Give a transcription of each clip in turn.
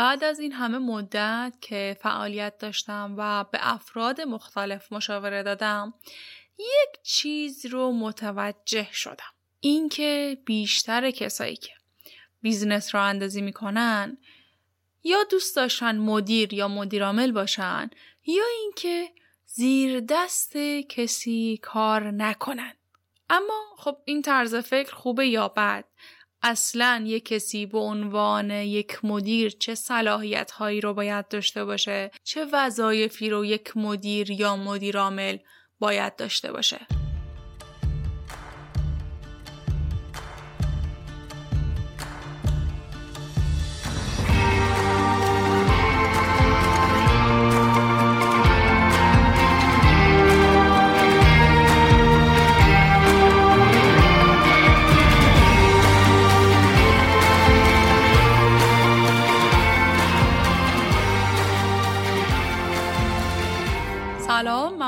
بعد از این همه مدت که فعالیت داشتم و به افراد مختلف مشاوره دادم یک چیز رو متوجه شدم. اینکه بیشتر کسایی که business راه اندازی می‌کنن یا دوست داشتن مدیر یا مدیرعامل باشن یا اینکه زیر دست کسی کار نکنن. اما خب این طرز فکر خوبه یا بد؟ اصلا یک کسی به عنوان یک مدیر چه صلاحیت هایی رو باید داشته باشه چه وظایفی رو یک مدیر یا مدیرعامل باید داشته باشه؟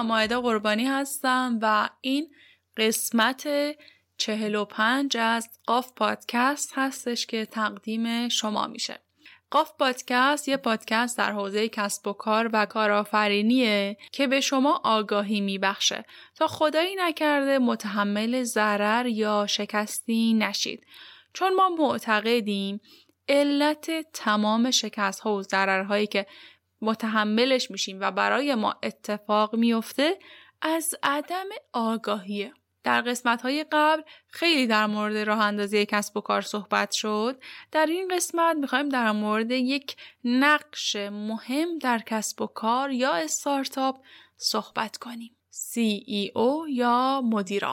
مایده قربانی هستم و این قسمت چهل و پنج از قاف پادکست هستش که تقدیم شما میشه. قاف پادکست یه پادکست در حوزه کسب و کار و کارآفرینیه که به شما آگاهی میبخشه تا خدایی نکرده متحمل ضرر یا شکستی نشید. چون ما معتقدیم علت تمام شکست ها و ضررهایی که متحملش میشیم و برای ما اتفاق میفته از عدم آگاهیه. در قسمت های قبل خیلی در مورد راه اندازی کسب و کار صحبت شد. در این قسمت می‌خوایم در مورد یک نقش مهم در کسب و کار یا استارتاپ صحبت کنیم. CEO یا مدیر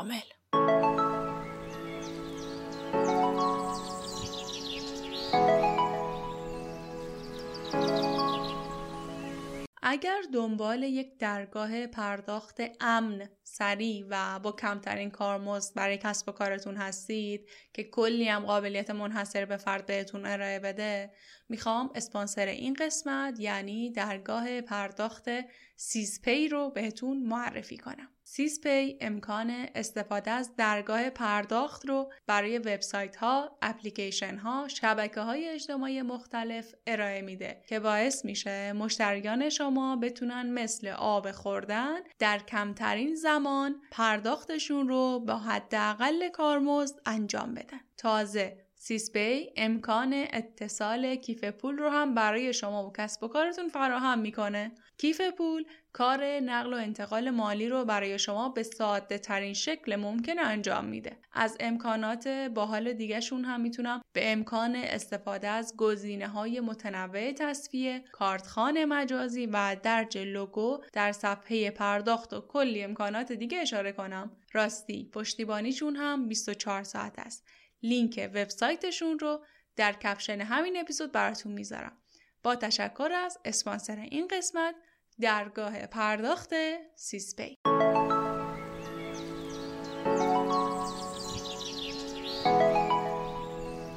اگر دنبال یک درگاه پرداخت امن، سریع و با کمترین کارمزد برای کسب و کارتون هستید که کلی هم قابلیت منحصر به فرد بهتون ارائه بده می‌خوام اسپانسر این قسمت یعنی درگاه پرداخت سیزپی رو بهتون معرفی کنم. سیزپی امکان استفاده از درگاه پرداخت رو برای وبسایت ها، اپلیکیشن ها، شبکه های اجتماعی مختلف ارائه میده که باعث میشه مشتریان شما بتونن مثل آب خوردن در کمترین زمان پرداختشون رو با حداقل کارمزد انجام بدن. تازه سیزپی امکان اتصال کیف پول رو هم برای شما و کسب و کارتون فراهم می‌کنه. کیف پول کار نقل و انتقال مالی رو برای شما به ساده ترین شکل ممکن انجام میده. از امکانات باحال دیگهشون هم می‌تونم به امکان استفاده از گزینه های متنوع تصفیه، کارتخان مجازی و درج لوگو در صفحه پرداخت و کلی امکانات دیگه اشاره کنم. راستی پشتیبانیشون هم 24 ساعت است. لینک وبسایتشون رو در caption همین اپیزود براتون می‌ذارم. با تشکر از اسپانسر این قسمت درگاه پرداخت سیزپی.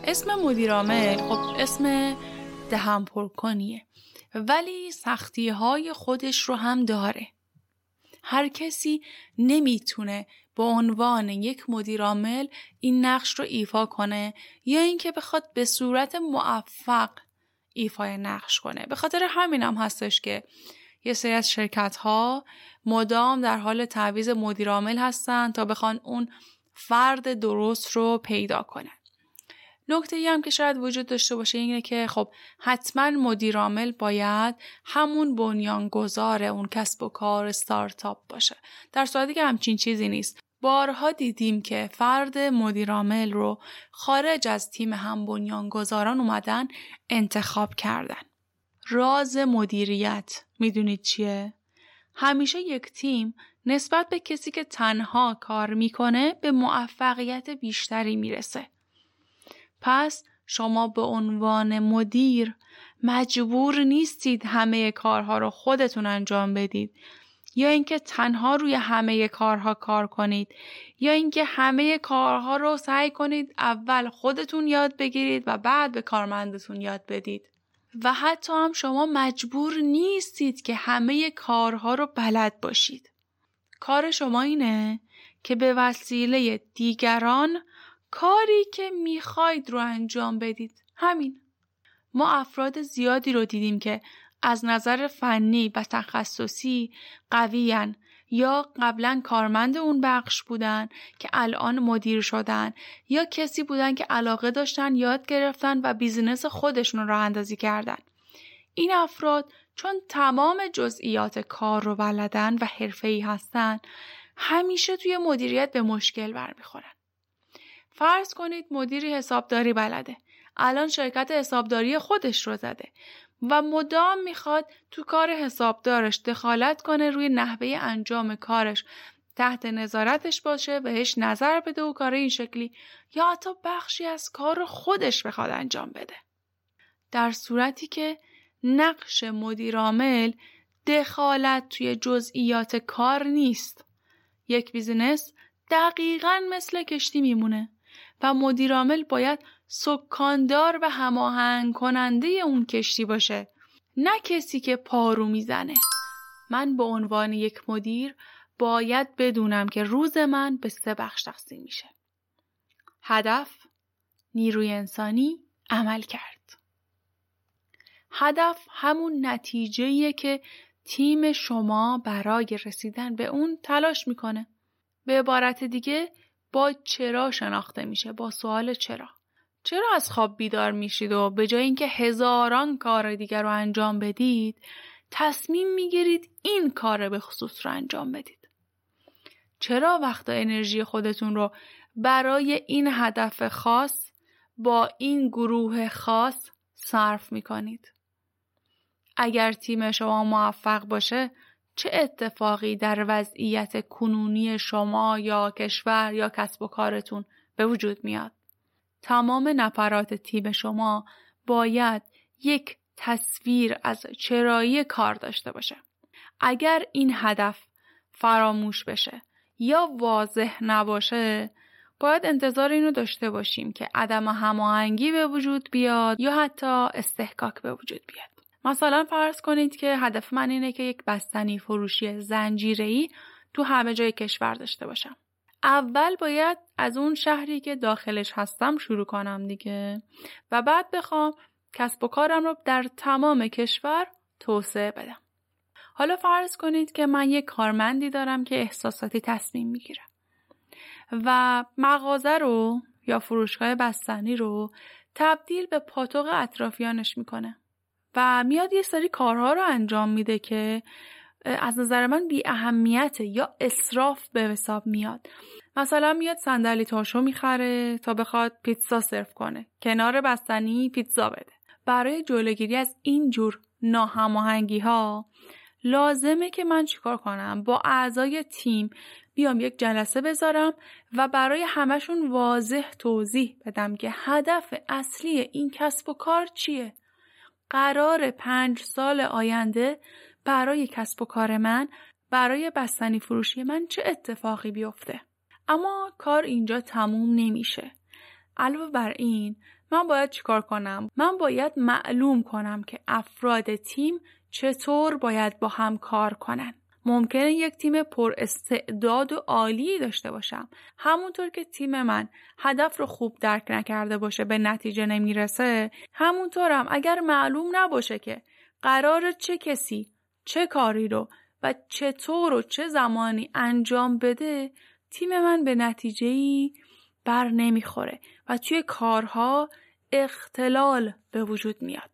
اسم مدیرعامل خب اسم دهن پر کنیه ولی سختی های خودش رو هم داره. هر کسی نمی‌تونه به عنوان یک مدیرعامل این نقش رو ایفا کنه یا اینکه بخواد به صورت موفق ایفای نقش کنه. به خاطر همینم هم هستش که یه سری از شرکت ها مدام در حال تعویز مدیرعامل هستن تا بخوان اون فرد درست رو پیدا کنن. نکته ای هم که شاید وجود داشته باشه اینه که خب حتما مدیرعامل باید همون بنیانگذار اون کسب و کار استارتاپ باشه. در صورتی که همچین چیزی نیست. بارها دیدیم که فرد مدیرعامل رو خارج از تیم هم بنیانگذاران اومدن انتخاب کردن. راز مدیریت. می‌دونید چیه؟ همیشه یک تیم نسبت به کسی که تنها کار می‌کنه به موفقیت بیشتری می‌رسه. پس شما به عنوان مدیر مجبور نیستید همه کارها رو خودتون انجام بدید. یا اینکه تنها روی همه کارها کار کنید. یا اینکه همه کارها رو سعی کنید اول خودتون یاد بگیرید و بعد به کارمندتون یاد بدید. و حتی هم شما مجبور نیستید که همه کارها رو بلد باشید. کار شما اینه که به وسیله دیگران کاری که می‌خواید رو انجام بدید. همین. ما افراد زیادی رو دیدیم که از نظر فنی و تخصصی قویان یا قبلا کارمند اون بخش بودن که الان مدیر شدن یا کسی بودن که علاقه داشتن یاد گرفتن و بیزینس خودشون راه اندازی کردن. این افراد چون تمام جزئیات کار رو بلدن و حرفه‌ای هستن همیشه توی مدیریت به مشکل برمیخورن. فرض کنید مدیری حسابداری بلده. الان شرکت حسابداری خودش رو زده و مدام می‌خواد تو کار حسابدارش دخالت کنه روی نحوه انجام کارش تحت نظارتش باشه بهش نظر بده و کار این شکلی. یا حتی بخشی از کار خودش بخواد انجام بده. در صورتی که نقش مدیرعامل دخالت توی جزئیات کار نیست. یک بیزینس دقیقا مثل کشتی میمونه. و مدیرعامل باید سکاندار و هماهنگ کننده اون کشتی باشه نه کسی که پارو می‌زنه. من به عنوان یک مدیر باید بدونم که روز من به سه بخش تقسیم میشه. هدف نیروی انسانی عمل کرد. هدف همون نتیجهیه که تیم شما برای رسیدن به اون تلاش می‌کنه. به عبارت دیگه با چرا شناخته میشه؟ با سوال چرا؟ چرا از خواب بیدار میشید و به جای اینکه هزاران کار دیگر رو انجام بدید تصمیم می‌گیرید این کار به خصوص رو انجام بدید؟ چرا وقتا انرژی خودتون رو برای این هدف خاص با این گروه خاص صرف می‌کنید؟ اگر تیم شما موفق باشه چه اتفاقی در وضعیت کنونی شما یا کشور یا کسب و کارتون به وجود میاد تمام نفرات تیم شما باید یک تصویر از چرایی کار داشته باشه. اگر این هدف فراموش بشه یا واضح نباشه باید انتظار اینو داشته باشیم که عدم هماهنگی به وجود بیاد یا حتی استحکاک به وجود بیاد. مثلا فرض کنید که هدف من اینه که یک بستنی فروشی زنجیره‌ای تو همه جای کشور داشته باشم. اول باید از اون شهری که داخلش هستم شروع کنم دیگه و بعد بخوام کسب و کارم رو در تمام کشور توسعه بدم. حالا فرض کنید که من یک کارمندی دارم که احساساتی تصمیم می‌گیره و مغازه رو یا فروشگاه بستنی رو تبدیل به پاتوق اطرافیانش می‌کنه و میاد یه سری کارها رو انجام میده که از نظر من بی اهمیته یا اصراف به حساب میاد. مثلا میاد صندلی تاشو می‌خره تا بخواد پیتزا سرو کنه. کنار بستنی پیتزا بده. برای جلوگیری از این جور ناهماهنگی ها لازمه که من چیکار کنم؟ با اعضای تیم بیام یک جلسه بذارم و برای همشون واضح توضیح بدم که هدف اصلی این کسب و کار چیه؟ قرار پنج سال آینده برای کسب و کار من برای بستنی فروشی من چه اتفاقی بیفته. اما کار اینجا تموم نمیشه. علاوه بر این من باید چیکار کنم؟ من باید معلوم کنم که افراد تیم چطور باید با هم کار کنن. ممکنه یک تیم پر استعداد و عالی داشته باشم همونطور که تیم من هدف رو خوب درک نکرده باشه به نتیجه نمی‌رسه همونطورم اگر معلوم نباشه که قرار چه کسی چه کاری رو و چطور و چه زمانی انجام بده تیم من به نتیجه ای بر نمی‌خوره و توی کارها اختلال به وجود میاد.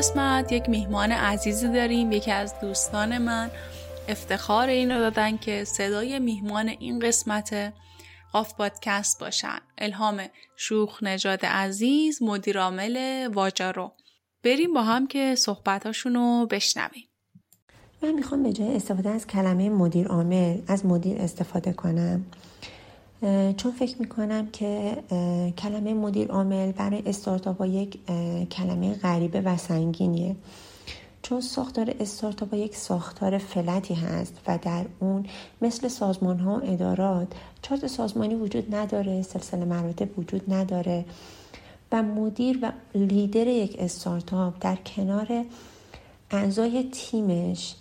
قسمت یک میهمان عزیزی داریم یکی از دوستان من. افتخار این رو دادن که صدای میهمان این قسمت قاف پادکست باشن. الهام شوخ نجاد عزیز مدیرعامل واجارو. بریم با هم که صحبتاشون رو بشنویم. من می‌خوام به جای استفاده از کلمه مدیر عامل از مدیر استفاده کنم. چون فکر می‌کنم که کلمه مدیر عامل برای استارتاپ یک کلمه غریبه و سنگینیه. چون ساختار استارتاپ یک ساختار فلتی هست و در اون مثل سازمان ها و ادارات چارت سازمانی وجود نداره سلسله مراتب وجود نداره و مدیر و لیدر یک استارتاپ در کنار اعضای تیمش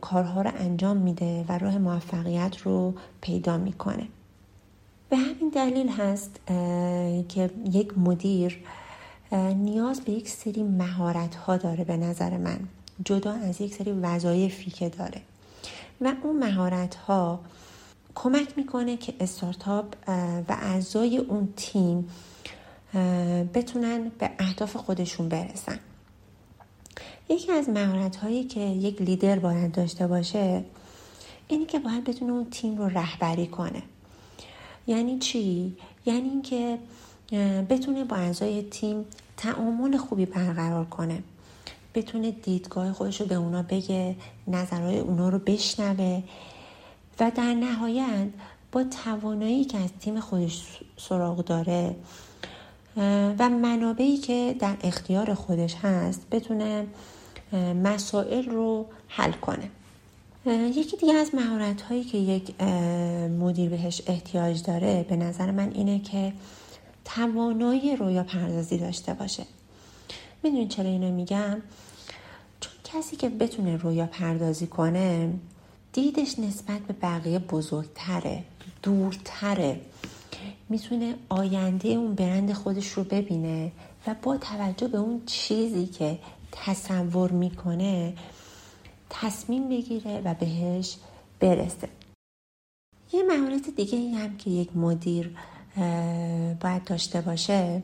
کارها رو انجام میده و راه موفقیت رو پیدا می‌کنه. به همین دلیل هست که یک مدیر نیاز به یک سری مهارت ها داره به نظر من جدا از یک سری وظایفی که داره. و اون مهارت ها کمک می‌کنه که استارتاپ و اعضای اون تیم بتونن به اهداف خودشون برسن. یکی از مهارت هایی که یک لیدر باید داشته باشه اینی که باید بتونه اون تیم رو رهبری کنه. یعنی چی؟ یعنی اینکه بتونه با اعضای تیم تعامل خوبی برقرار کنه. بتونه دیدگاه خودش رو به اونا بگه نظرهای اونا رو بشنوه و در نهایت با توانایی که از تیم خودش سراغ داره و منابعی که در اختیار خودش هست بتونه مسائل رو حل کنه. یکی دیگه از مهارت هایی که یک مدیر بهش احتیاج داره به نظر من اینه که توانایی رویا پردازی داشته باشه. می‌دونید چرا اینو میگم؟ چون کسی که بتونه رویا پردازی کنه دیدش نسبت به بقیه بزرگتره دورتره. می‌تونه آینده اون برند خودش رو ببینه و با توجه به اون چیزی که تصور می‌کنه تصمیم بگیره و بهش برسه. یه مهارت دیگه ای هم که یک مدیر باید داشته باشه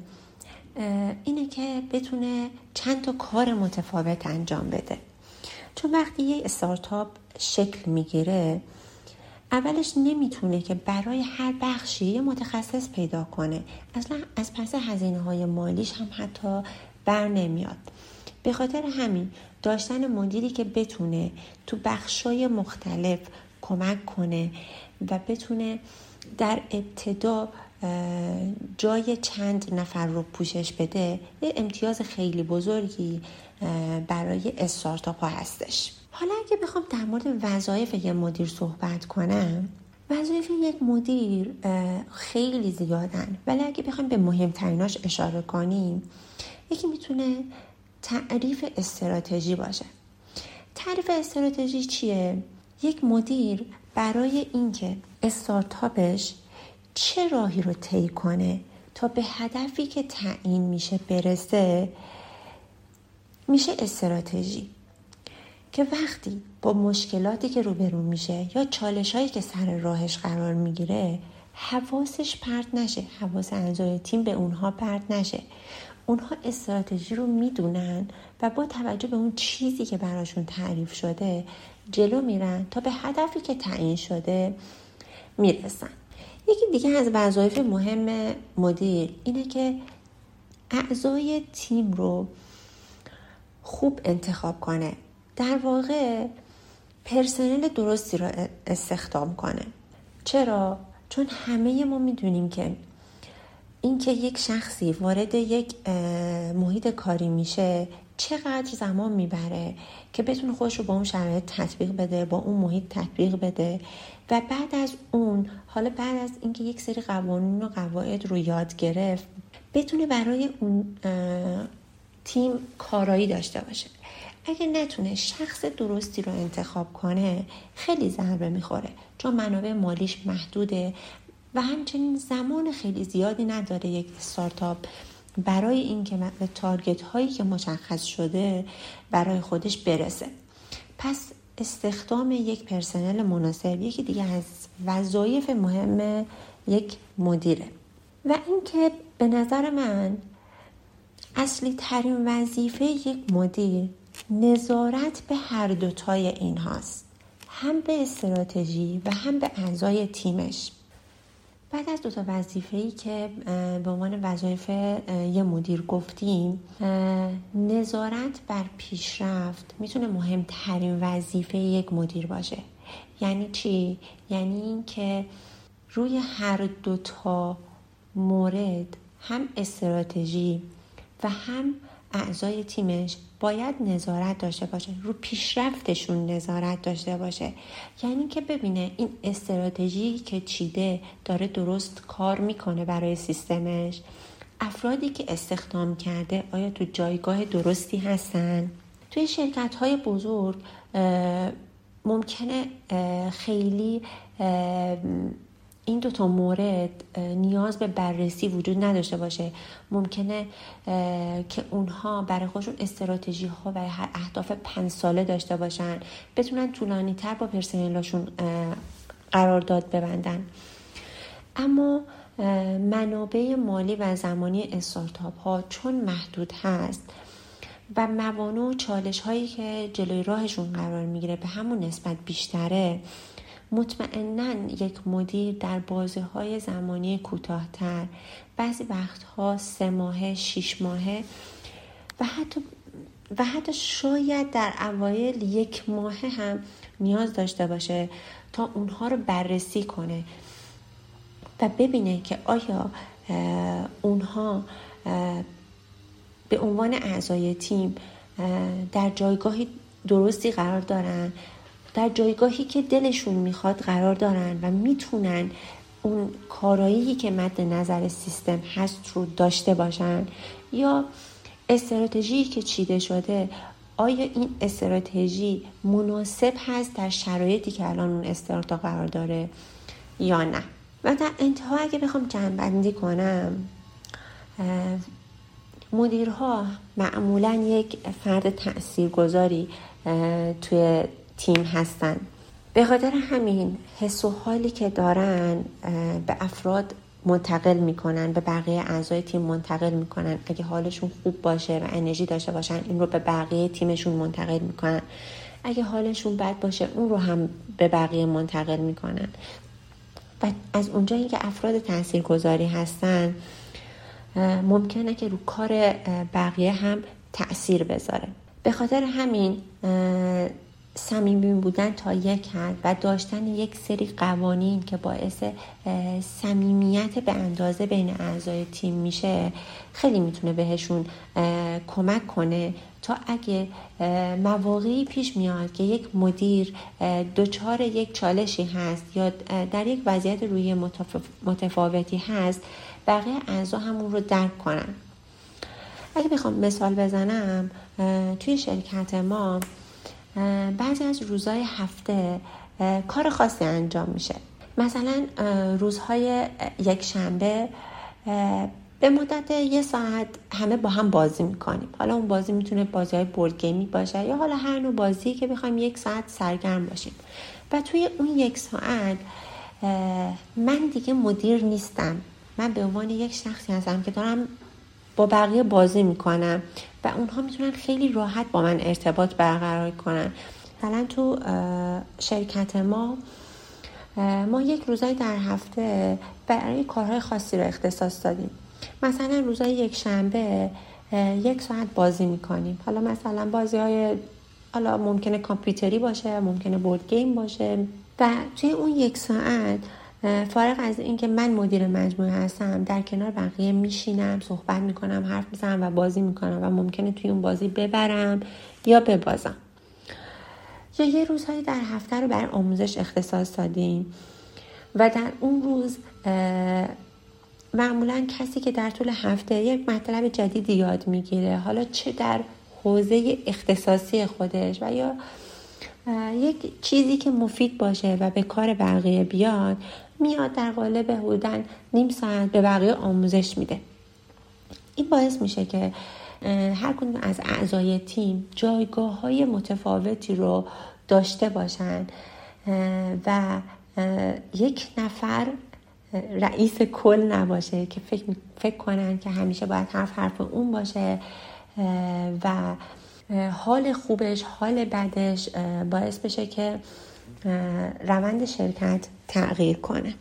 اینه که بتونه چند تا کار متفاوت انجام بده. چون وقتی یه استارتاپ شکل می‌گیره اولش نمی‌تونه که برای هر بخشی یه متخصص پیدا کنه. اصلا از پس هزینه های مالیش هم حتی بر نمیاد. به خاطر همین داشتن مدیری که بتونه تو بخشای مختلف کمک کنه و بتونه در ابتدا جای چند نفر رو پوشش بده یه امتیاز خیلی بزرگی برای استارتاپ ها هستش. حالا اگه بخوام در مورد وظایف یه مدیر صحبت کنم وظایف یک مدیر خیلی زیادن. ولی اگه بخوایم به مهمتریناش اشاره کنیم یکی می‌تونه تعریف استراتژی باشه. تعریف استراتژی چیه؟ یک مدیر برای اینکه استارتاپش چه راهی رو طی کنه تا به هدفی که تعیین میشه برسه میشه استراتژی. که وقتی با مشکلاتی که روبرو میشه یا چالش هایی که سر راهش قرار می‌گیره حواسش پرت نشه حواس اعضای تیم به اونها پرت نشه. اونها استراتژی رو می‌دونن و با توجه به اون چیزی که براشون تعریف شده جلو میرن تا به هدفی که تعیین شده می‌رسن. یکی دیگه از وظایف مهم مدیر اینه که اعضای تیم رو خوب انتخاب کنه. در واقع پرسنل درستی رو استخدام کنه. چرا؟ چون همه ما می‌دونیم که اینکه یک شخصی وارد یک محیط کاری میشه چقدر زمان می‌بره که بتونه خودش رو با اون شرایط تطبیق بده با اون محیط تطبیق بده و بعد از اون حالا بعد از اینکه یک سری قوانین و قواعد رو یاد گرفت بتونه برای اون تیم کارایی داشته باشه. اگه نتونه شخص درستی رو انتخاب کنه خیلی ضربه می‌خوره چون منابع مالیش محدوده. و همچنین زمان خیلی زیادی نداره یک استارتاپ برای اینکه به تارگت هایی که مشخص شده برای خودش برسه. پس استخدام یک پرسنل مناسب یکی دیگه از وظایف مهم یک مدیره. و اینکه به نظر من اصلی ترین وظیفه یک مدیر نظارت به هر دوتای این هاست هم به استراتژی و هم به اعضای تیمش. بعد از دو تا وظیفه ای که به عنوان وظایف یه مدیر گفتیم نظارت بر پیشرفت می‌تونه مهمترین وظیفه یک مدیر باشه. یعنی چی؟ یعنی اینکه روی هر دو تا مورد هم استراتژی و هم اعضای تیمش باید نظارت داشته باشه. رو پیشرفتشون نظارت داشته باشه. یعنی که ببینه این استراتژی که چیده داره درست کار می‌کنه برای سیستمش. افرادی که استخدام کرده آیا تو جایگاه درستی هستن؟ توی شرکت های بزرگ ممکنه خیلی این دو تا مورد نیاز به بررسی وجود نداشته باشه. ممکنه که اونها برای خودشون استراتژی ها و اهداف پنج ساله داشته باشن. بتونن طولانی تر با پرسنلاشون قرارداد ببندن. اما منابع مالی و زمانی استارتاپ ها چون محدود هست و موانع و چالش هایی که جلوی راهشون قرار می‌گیره به همون نسبت بیشتره مطمئنا یک مدیر در بازه های زمانی کوتاهتر. بعضی وقتها سه ماهه شیش ماهه و حتی و حتی شاید در اوایل یک ماهه هم نیاز داشته باشه تا اونها رو بررسی کنه و ببینه که آیا اونها به عنوان اعضای تیم در جایگاهی درستی قرار دارن در جایگاهی که دلشون می‌خواد قرار دارن و می‌تونن اون کارایی که مد نظر سیستم هست رو داشته باشن یا استراتژی که چیده شده آیا این استراتژی مناسب هست در شرایطی که الان اون استارتاپ قرار داره یا نه؟ و در انتها اگه بخوام جنبندی کنم مدیرها معمولا یک فرد تاثیرگذاری توی تیم هستن. به خاطر همین حس و حالی که دارن به افراد منتقل می‌کنن به بقیه اعضای تیم منتقل می‌کنن. اگه حالشون خوب باشه و انرژی داشته باشن این رو به بقیه تیمشون منتقل می‌کنن. اگه حالشون بد باشه اون رو هم به بقیه منتقل می‌کنن. و از اونجایی که افراد تاثیرگذاری هستن ممکنه که رو کار بقیه هم تاثیر بذاره. به خاطر همین صمیمی بودن تا یک حد و داشتن یک سری قوانین که باعث صمیمیت به اندازه بین اعضای تیم میشه خیلی می‌تونه بهشون کمک کنه تا اگه مواقعی پیش میاد که یک مدیر دچار یک چالشی هست یا در یک وضعیت روی متفاوتی هست بقیه اعضا همون رو درک کنن. اگه بخوام مثال بزنم توی شرکت ما بعضی از روزهای هفته کار خاصی انجام میشه. مثلا روزهای یک شنبه به مدت یه ساعت همه با هم بازی می‌کنیم. حالا اون بازی می‌تونه بازی های بورد گیمی باشه یا حالا هر نوع بازی که بخوایم یک ساعت سرگرم باشیم. و توی اون یک ساعت من دیگه مدیر نیستم. من به عنوان یک شخصی هستم که دارم با بقیه بازی می‌کنم و اونها می‌تونن خیلی راحت با من ارتباط برقرار کنن. مثلا تو شرکت ما ما یک روزای در هفته برای کارهای خاصی رو اختصاص دادیم. مثلا روزای یک شنبه یک ساعت بازی می‌کنیم. حالا مثلا بازی های حالا ممکنه کامپیوتری باشه ممکنه بورد گیم باشه. و توی اون یک ساعت فارغ از اینکه من مدیر مجموعه هستم در کنار بقیه میشینم صحبت می‌کنم حرف می‌زنم و بازی می‌کنم و ممکنه توی اون بازی ببرم یا ببازم. یا یه روزهایی در هفته رو بر آموزش اختصاص دادیم و در اون روز معمولا کسی که در طول هفته یک مطلب جدیدی یاد می‌گیره حالا چه در حوزه اختصاصی خودش و یا یک چیزی که مفید باشه و به کار بقیه بیاد میاد در قالب حدودن نیم ساعت به بقیه آموزش میده. این باعث میشه که هر کدوم از اعضای تیم جایگاه های متفاوتی رو داشته باشن و یک نفر رئیس کل نباشه که فکر, فکر کنن که همیشه باید حرف حرف اون باشه و حال خوبش حال بدش باعث بشه که روند شرکت تغییر کنه.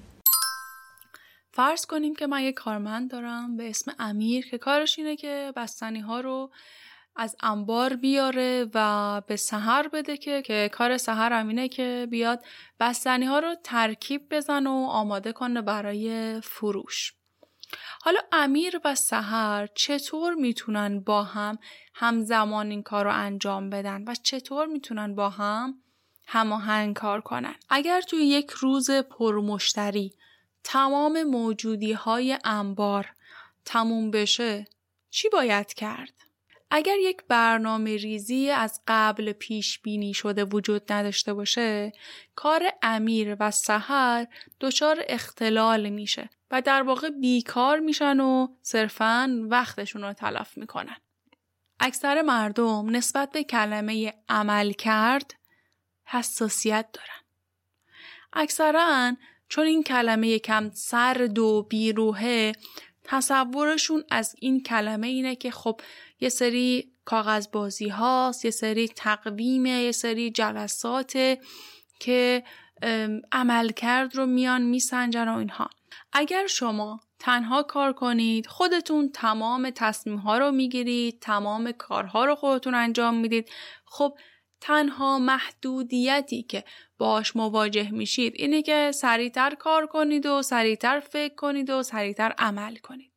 فرض کنیم که من یک کارمند دارم به اسم امیر که کارش اینه که بستنی ها رو از انبار بیاره و به سهر بده که که کار سهر اینه که بیاد بستنی ها رو ترکیب بزن و آماده کنه برای فروش. حالا امیر و سهر چطور می‌تونن با هم همزمان این کار رو انجام بدن و چطور می‌تونن با هم هماهنگ کار کنن اگر توی یک روز پرمشتری تمام موجودی های انبار تموم بشه چی باید کرد؟ اگر یک برنامه ریزی از قبل پیش بینی شده وجود نداشته باشه کار امیر و سحر دچار اختلال میشه و در واقع بیکار میشن و صرفا وقتشون رو تلف می‌کنن. اکثر مردم نسبت به کلمه عمل کرد حساسیت دارن. اکثرا چون این کلمه کم سرد و بیروهه تصورشون از این کلمه اینه که خب یه سری کاغذ بازی هاست یه سری تقویمه یه سری جلسات که عملکرد رو میان میسنجن و اینها اگر شما تنها کار کنید خودتون تمام تصمیم ها رو می‌گیرید تمام کارها رو خودتون انجام می‌دید خب تنها محدودیتی که باش مواجه میشید اینه که سریعتر کار کنید و سریعتر فکر کنید و سریعتر عمل کنید.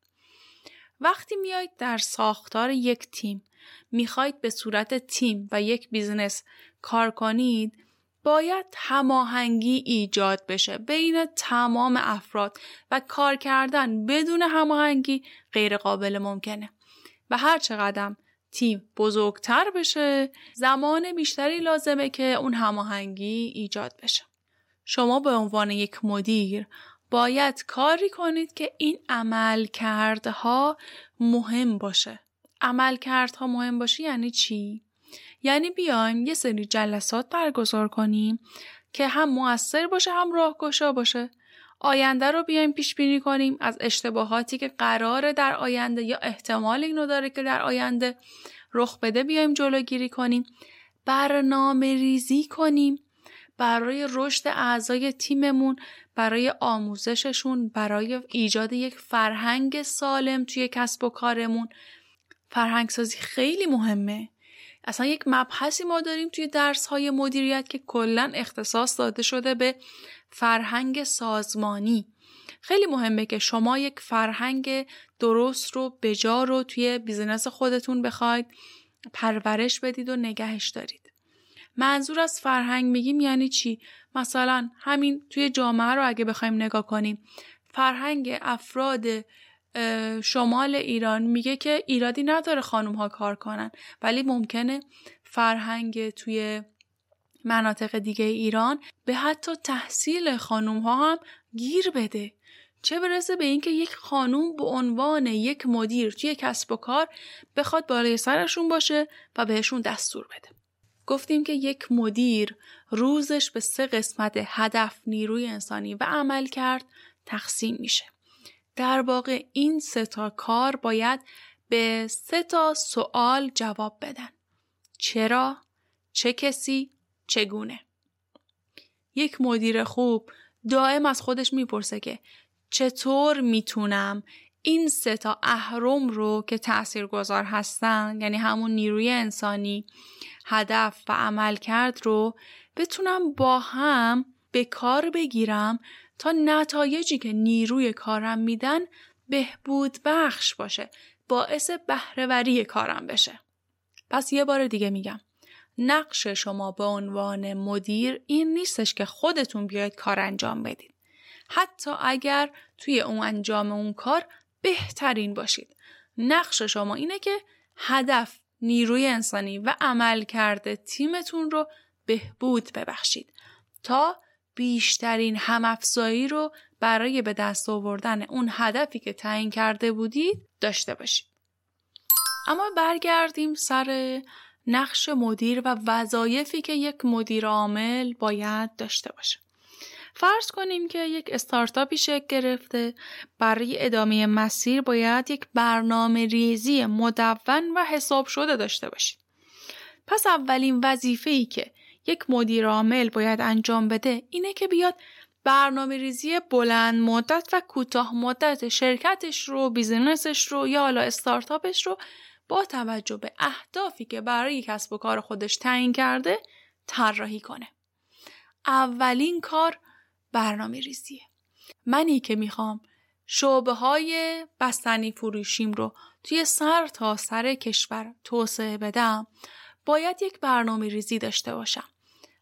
وقتی میایید در ساختار یک تیم می‌خواید به صورت تیم و یک business کار کنید باید هماهنگی ایجاد بشه بین تمام افراد و کار کردن بدون هماهنگی غیر قابل ممکنه. و هر چقدر تیم بزرگتر بشه زمان بیشتری لازمه که اون هماهنگی ایجاد بشه. شما به عنوان یک مدیر باید کاری کنید که این عمل کردها مهم باشه. عمل کردها مهم باشه یعنی چی؟ یعنی بیایم یه سری جلسات برگزار کنیم که هم موثر باشه هم راهگشا باشه. آینده رو بیایم پیش بینی کنیم از اشتباهاتی که قراره در آینده یا احتمال اینو داره که در آینده رخ بده بیایم جلوگیری کنیم. برنامه ریزی کنیم برای رشد اعضای تیممون برای آموزششون برای ایجاد یک فرهنگ سالم توی کسب و کارمون. فرهنگ سازی خیلی مهمه. اصلا یک مبحثی ما داریم توی درس های مدیریت که کلا اختصاص داده شده به فرهنگ سازمانی. خیلی مهمه که شما یک فرهنگ درست رو بجا رو توی business خودتون بخواید پرورش بدید و نگهش دارید. منظور از فرهنگ میگیم یعنی چی؟ مثلا همین توی جامعه رو اگه بخوایم نگاه کنیم فرهنگ افراد شمال ایران میگه که ایرادی نداره خانوم ها کار کنن. ولی ممکنه فرهنگ توی مناطق دیگه ایران به حتی تحصیل خانوم ها هم گیر بده. چه برسه به اینکه یک خانوم به عنوان یک مدیر توی کسب و کار بخواد بالای سرشون باشه و بهشون دستور بده. گفتیم که یک مدیر روزش به سه قسمت هدف نیروی انسانی و عمل کرد تقسیم میشه. در واقع این سه تا کار باید به سه تا سوال جواب بدن. چرا؟ چه کسی؟ چگونه؟ یک مدیر خوب دائم از خودش می‌پرسه که چطور می‌تونم این سه تا اهرم رو که تأثیر گذار هستن یعنی همون نیروی انسانی هدف و عمل کرد رو بتونم با هم به کار بگیرم تا نتایجی که نیروی کارم میدن بهبود بخش باشه باعث بهرهوری کارم بشه. پس یه بار دیگه میگم نقش شما به عنوان مدیر این نیستش که خودتون بیاید کار انجام بدید. حتی اگر توی اون انجام اون کار بهترین باشید. نقش شما اینه که هدف نیروی انسانی و عمل کرده تیمتون رو بهبود ببخشید تا بیشترین همافزایی رو برای به دست آوردن اون هدفی که تعیین کرده بودید داشته باشید. اما برگردیم سر نقش مدیر و وظایفی که یک مدیر عامل باید داشته باشه. فرض کنیم که یک استارتاپی شکل گرفته برای ادامه مسیر باید یک برنامه ریزی مدون و حساب شده داشته باشید. پس اولین وظیفه ای که یک مدیر عامل باید انجام بده اینه که بیاد برنامه ریزی بلند مدت و کوتاه مدت شرکتش رو بیزینسش رو یا حالا استارتاپش رو با توجه به اهدافی که برای کسب و کار خودش تعیین کرده طراحی کنه. اولین کار برنامه ریزیه منی که می‌خوام شعبه های بستنی فروشیم رو توی سر تا سر کشور توسعه بدم باید یک برنامه ریزی داشته باشم.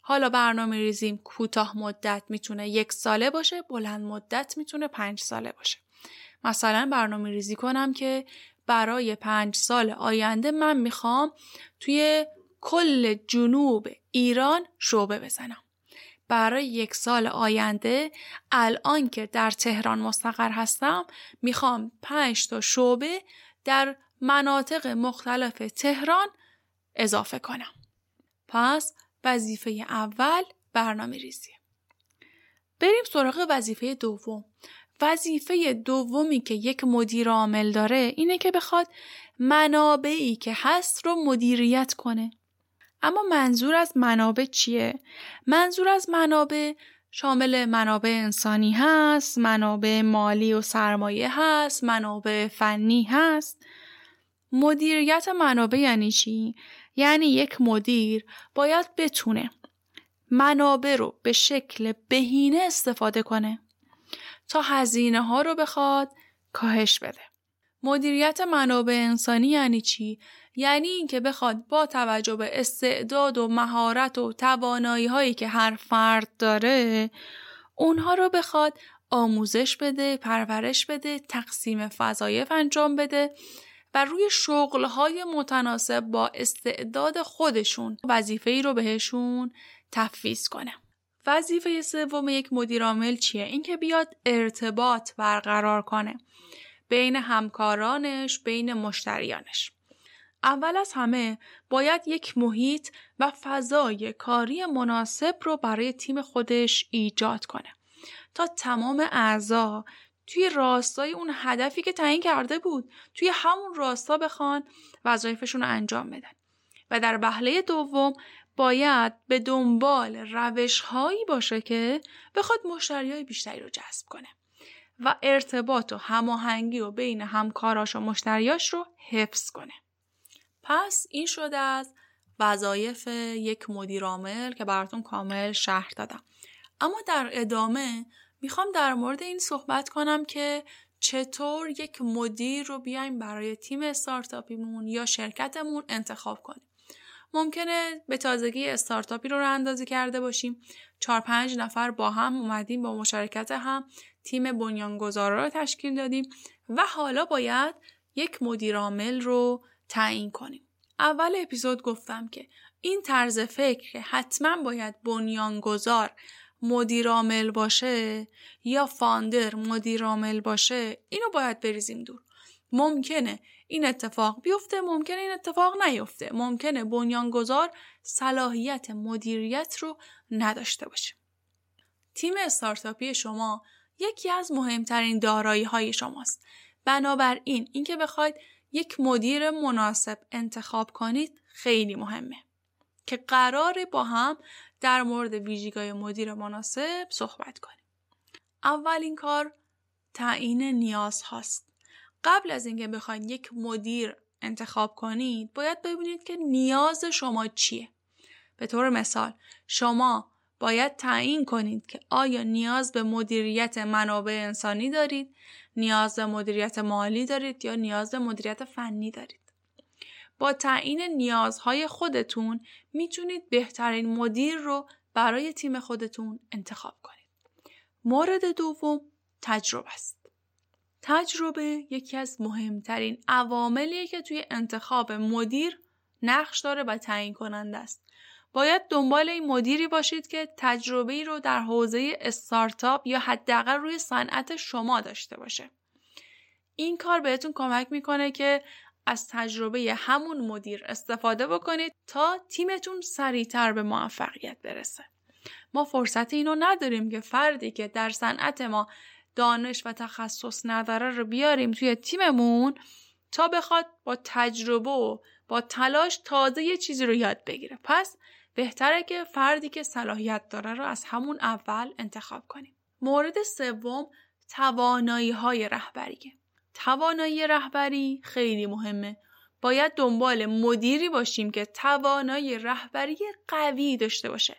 حالا برنامه ریزیم کوتاه مدت می‌تونه یک ساله باشه بلند مدت می‌تونه پنج ساله باشه مثلا برنامه ریزی کنم که برای پنج سال آینده من می‌خوام توی کل جنوب ایران شعبه بزنم. برای یک سال آینده الان که در تهران مستقر هستم می‌خوام پنج تا شعبه در مناطق مختلف تهران اضافه کنم. پس وظیفه اول برنامه ریزی. بریم سراغ وظیفه دوم. وظیفه دومی که یک مدیر عامل داره اینه که بخواد منابعی که هست رو مدیریت کنه. اما منظور از منابع چیه؟ منظور از منابع شامل منابع انسانی هست، منابع مالی و سرمایه هست، منابع فنی هست. مدیریت منابع یعنی چی؟ یعنی یک مدیر باید بتونه منابع رو به شکل بهینه استفاده کنه تا هزینه ها رو بخواد کاهش بده. مدیریت منابع انسانی یعنی چی؟ یعنی اینکه بخواد با توجه به استعداد و مهارت و توانایی هایی که هر فرد داره اونها رو بخواد آموزش بده، پرورش بده، تقسیم فضایف انجام بده و روی شغلهای متناسب با استعداد خودشون وظیفه ای رو بهشون تفویض کنه. وظیفه سوم یک مدیر عامل چیه؟ اینکه بیاد ارتباط برقرار کنه بین همکارانش، بین مشتریانش. اول از همه باید یک محیط و فضای کاری مناسب رو برای تیم خودش ایجاد کنه تا تمام اعضا توی راستای اون هدفی که تعیین کرده بود توی همون راستا بخوان وظایفشون رو انجام بدن. و در بهله دوم باید به دنبال روش هایی باشه که بخواد مشتری های بیشتری رو جذب کنه. و ارتباط و هماهنگی و بین همکاراش و مشتریاش رو حفظ کنه. پس این شده از وظایف یک مدیر عامل که براتون کامل شهر دادم. اما در ادامه می‌خوام در مورد این صحبت کنم که چطور یک مدیر رو بیایم برای تیم استارتاپیمون یا شرکتمون انتخاب کنیم. ممکنه به تازگی استارتاپی رو اندازی کرده باشیم. چهار پنج نفر با هم اومدیم با مشارکت هم تیم بنیانگذارا رو تشکیل دادیم و حالا باید یک مدیر عامل رو تعیین کنیم. اول اپیزود گفتم که این طرز فکر حتما باید بنیانگذار مدیر عامل باشه یا فاندر مدیر عامل باشه اینو باید بریزیم دور. ممکنه این اتفاق بیفته ممکنه این اتفاق نیفته. ممکنه بنیانگذار صلاحیت مدیریت رو نداشته باشه. تیم استارتاپی شما یکی از مهمترین دارایی های شماست بنابراین اینکه بخواید یک مدیر مناسب انتخاب کنید خیلی مهمه که قراره با هم در مورد ویژگی مدیر مناسب صحبت کنیم. اولین کار تعیین نیاز هاست. قبل از اینکه بخواید یک مدیر انتخاب کنید باید ببینید که نیاز شما چیه. به طور مثال شما باید تعیین کنید که آیا نیاز به مدیریت منابع انسانی دارید نیاز به مدیریت مالی دارید یا نیاز به مدیریت فنی دارید. با تعیین نیازهای خودتون می‌تونید بهترین مدیر رو برای تیم خودتون انتخاب کنید مورد دوم تجربه است تجربه یکی از مهمترین عواملیه که توی انتخاب مدیر نقش داره و تعیین کننده است. باید دنبال این مدیری باشید که تجربه ای رو در حوزه استارتاپ یا حداقل روی صنعت شما داشته باشه. این کار بهتون کمک می‌کنه که از تجربه همون مدیر استفاده بکنید تا تیمتون سریعتر به موفقیت برسه. ما فرصت اینو نداریم که فردی که در صنعت ما دانش و تخصص نداره رو بیاریم توی تیممون تا بخواد با تجربه و با تلاش تازه یه چیزی رو یاد بگیره. پس بهتره که فردی که صلاحیت داره رو از همون اول انتخاب کنیم. مورد سوم توانایی های رهبریه. توانایی رهبری خیلی مهمه. باید دنبال مدیری باشیم که توانایی رهبری قوی داشته باشه.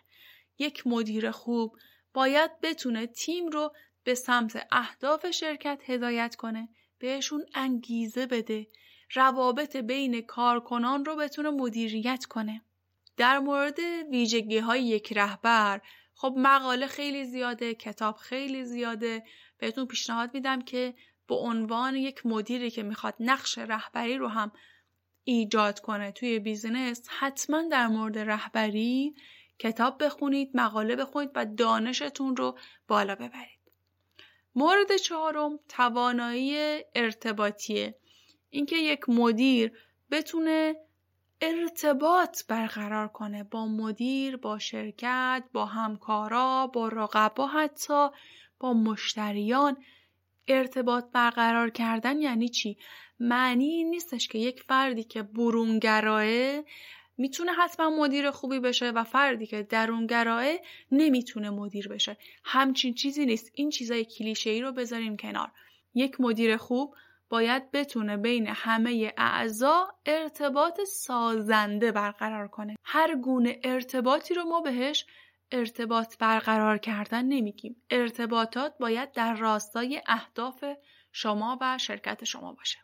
یک مدیر خوب باید بتونه تیم رو به سمت اهداف شرکت هدایت کنه بهشون انگیزه بده. روابط بین کارکنان رو بتونه مدیریت کنه. در مورد ویژگی های یک رهبر خب مقاله خیلی زیاده کتاب خیلی زیاده. بهتون پیشنهاد میدم که به عنوان یک مدیری که می‌خواد نقش رهبری رو هم ایجاد کنه توی بیزینس حتما در مورد رهبری کتاب بخونید مقاله بخونید و دانشتون رو بالا ببرید. مورد چهارم توانایی ارتباطیه اینکه یک مدیر بتونه ارتباط برقرار کنه با مدیر با شرکت با همکارا با رقبا حتی با مشتریان. ارتباط برقرار کردن یعنی چی؟ معنی این نیستش که یک فردی که برونگراه می‌تونه حتما مدیر خوبی بشه و فردی که درونگراه نمی‌تونه مدیر بشه. همچین چیزی نیست. این چیزای کلیشه ای رو بذاریم کنار. یک مدیر خوب باید بتونه بین همه اعضا ارتباط سازنده برقرار کنه. هر گونه ارتباطی رو ما بهش ارتباط برقرار کردن نمیگیم. ارتباطات باید در راستای اهداف شما و شرکت شما باشه.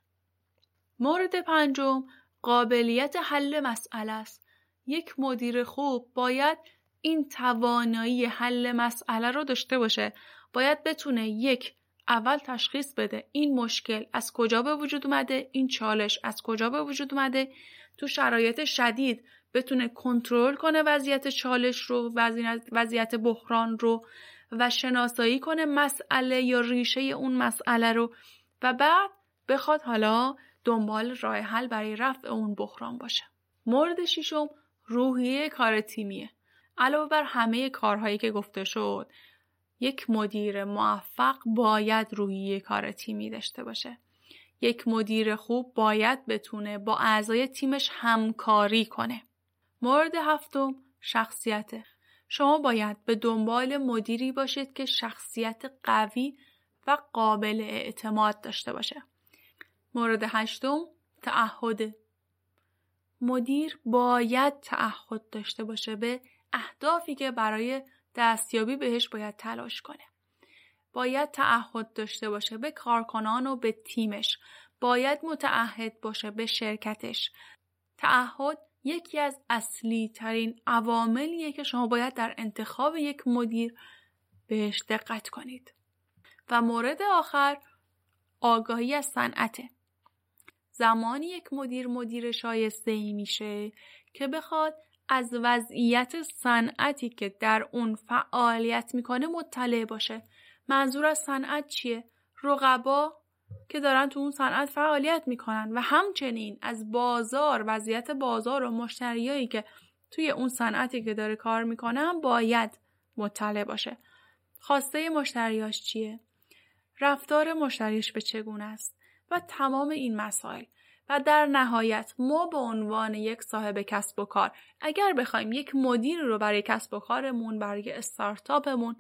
مورد پنجم قابلیت حل مسئله است. یک مدیر خوب باید این توانایی حل مسئله رو داشته باشه. باید بتونه یک اول تشخیص بده این مشکل از کجا به وجود اومده این چالش از کجا به وجود اومده. تو شرایط شدید بتونه کنترل کنه وضعیت چالش رو وضعیت بحران رو و شناسایی کنه مسئله یا ریشه اون مسئله رو و بعد بخواد حالا دنبال راه حل برای رفع اون بحران باشه. مورد ششم روحیه کار تیمیه. علاوه بر همه کارهایی که گفته شد یک مدیر موفق باید روحیه کار تیمی داشته باشه. یک مدیر خوب باید بتونه با اعضای تیمش همکاری کنه. مورد هفتم شخصیت. شما باید به دنبال مدیری باشید که شخصیت قوی و قابل اعتماد داشته باشه. مورد هشتم تعهد. مدیر باید تعهد داشته باشه به اهدافی که برای دستیابی بهش باید تلاش کنه. باید تعهد داشته باشه به کارکنان و به تیمش. باید متعهد باشه به شرکتش. تعهد یکی از اصلی ترین عواملیه که شما باید در انتخاب یک مدیر بهش دقت کنید. و مورد آخر آگاهی از صنعته زمانی یک مدیر مدیر شایسته ای میشه که بخواد از وضعیت صنعتی که در اون فعالیت می‌کنه مطلع باشه. منظور از صنعت چیه؟ رقبا که دارن تو اون صنعت فعالیت می‌کنن و همچنین از بازار وضعیت بازار و مشتریایی که توی اون صنعتی که داره کار می‌کنن باید مطلع باشه. خواسته مشتریاش چیه؟ رفتار مشتریش به چگونه است؟ و تمام این مسائل. و در نهایت ما به عنوان یک صاحب کسب و کار اگر بخوایم یک مدیر رو برای کسب و کارمون برای استارتاپمون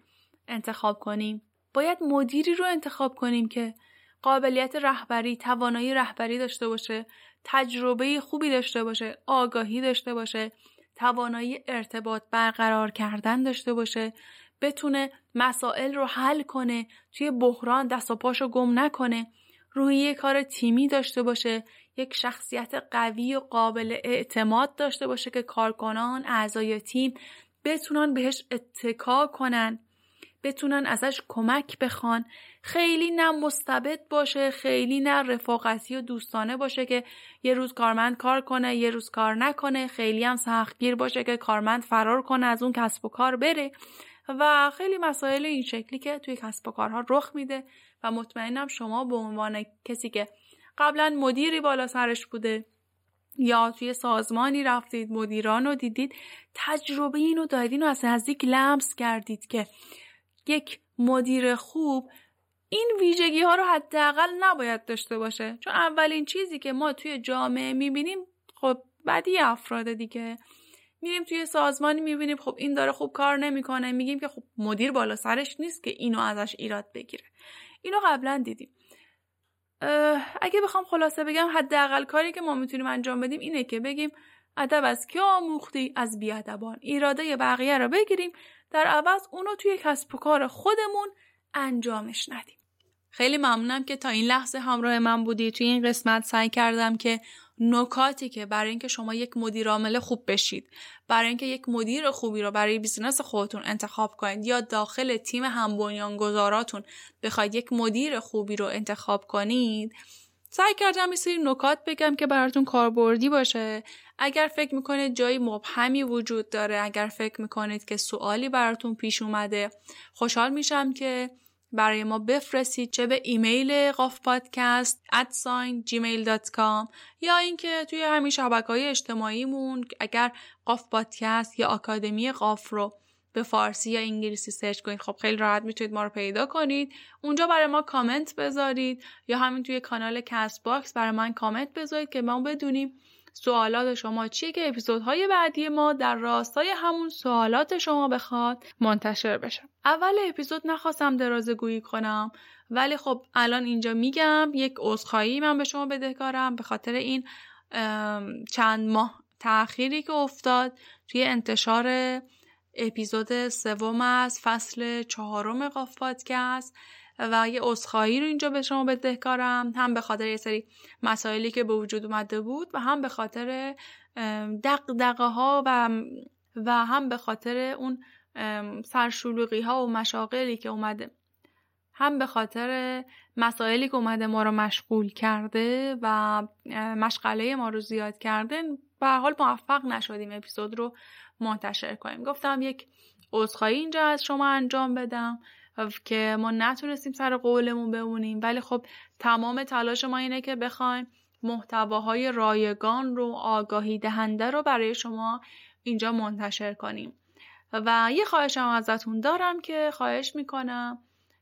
انتخاب کنیم باید مدیری رو انتخاب کنیم که قابلیت رهبری توانایی رهبری داشته باشه تجربه خوبی داشته باشه آگاهی داشته باشه توانایی ارتباط برقرار کردن داشته باشه بتونه مسائل رو حل کنه توی بحران دست و پاشو گم نکنه روی کار تیمی داشته باشه یک شخصیت قوی و قابل اعتماد داشته باشه که کارکنان اعضای تیم بتونن بهش اتکا کنن. بتونن ازش کمک بخوان. خیلی نه مستبد باشه خیلی نه رفاقتی و دوستانه باشه که یه روز کارمند کار کنه یه روز کار نکنه. خیلی هم سختگیر باشه که کارمند فرار کنه از اون کسب و کار بره. و خیلی مسائل این شکلی که توی کسب و کارها رخ میده و مطمئنم شما به عنوان کسی که قبلا مدیری بالا سرش بوده یا توی سازمانی رفتید مدیران رو دیدید تجربه اینو دارید و از نزدیک لمس کردید که یک مدیر خوب این ویژگی ها رو حداقل نباید داشته باشه. چون اولین چیزی که ما توی جامعه می‌بینیم خب بدی افراد دیگه. میریم توی سازمانی می‌بینیم خب این داره خوب کار نمی‌کنه. میگیم که خب مدیر بالا سرش نیست که اینو ازش ایراد بگیره. اینو قبلا دیدیم. اگه بخوام خلاصه بگم حداقل کاری که ما می‌تونیم انجام بدیم اینه که بگیم ادب از که آموختی؟ از بیادبان. ایراده بقیه رو بگیریم. در عوض اونو توی کسب و کار خودمون انجامش ندیم. خیلی ممنونم که تا این لحظه همراه من بودی. توی این قسمت سعی کردم که نکاتی که برای اینکه شما یک مدیر عامل خوب بشید برای اینکه یک مدیر خوبی رو برای بیزینس خودتون انتخاب کنید یا داخل تیم هم گذاراتون بخواید یک مدیر خوبی رو انتخاب کنید سعی کردم یه سری نکات بگم که براتون کاربردی باشه. اگر فکر می‌کنید جایی مبهمی وجود داره اگر فکر می‌کنید که سوالی براتون پیش اومده خوشحال میشم که برای ما بفرستید چه به ایمیل قاف پادکست at sign gmail.com یا اینکه توی همین شبکه های اجتماعیمون اگر قاف پادکست یا آکادمی قاف رو به فارسی یا انگلیسی search کنید خب خیلی راحت می‌تونید ما رو پیدا کنید. اونجا برای ما کامنت بذارید یا همین توی کانال کست باکس برای من کامنت بذارید که ما بدونیم سوالات شما چیه که اپیزودهای بعدی ما در راستای همون سوالات شما بخواد منتشر بشه؟ اول اپیزود نخواستم درازه گویی کنم ولی خب الان اینجا میگم یک عذرخواهی من به شما بدهکارم به خاطر این چند ماه تأخیری که افتاد توی انتشار اپیزود سوم از فصل چهارم قاف پادکست. و یه عذرخواهی رو اینجا به شما بدهکارم هم به خاطر یه سری مسائلی که به وجود اومده بود و هم به خاطر دقدقه ها و و هم به خاطر اون سرشلوغی ها و مشاقلی که اومده هم به خاطر مسائلی که اومده ما رو مشغول کرده و مشغله ما رو زیاد کرده به حال موفق نشدیم اپیزود رو منتشر کنیم. گفتم یک عذرخواهی اینجا از شما انجام بدم. که ما نتونستیم سر قولمون بمونیم. ولی خب تمام تلاش ما اینه که بخوایم محتواهای رایگان رو آگاهی دهنده رو برای شما اینجا منتشر کنیم. و یه خواهشم ازتون دارم که خواهش می‌کنم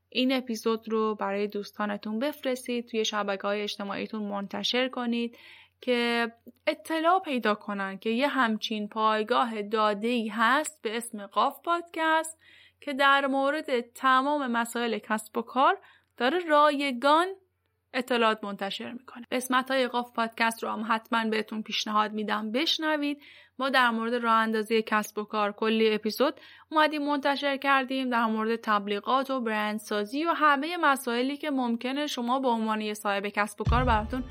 این اپیزود رو برای دوستانتون بفرستید توی شبکه های اجتماعیتون منتشر کنید. که اطلاع پیدا کنن که یه همچین پایگاه داده ای هست به اسم قاف پادکست که در مورد تمام مسائل کسب و کار داره رایگان اطلاعات منتشر می‌کنه. قسمت های قاف پادکست رو هم حتما بهتون پیشنهاد میدم بشنوید. ما در مورد راه اندازی کسب و کار کلی اپیزود اومدیم منتشر کردیم. در مورد تبلیغات و برندسازی و همه مسائلی که ممکنه شما به عنوان یه صاحب کسب و کار براتون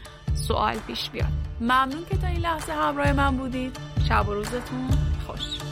سوال پیش بیاد. ممنون که تا این لحظه همراه من بودید. شب و روزتون خوش.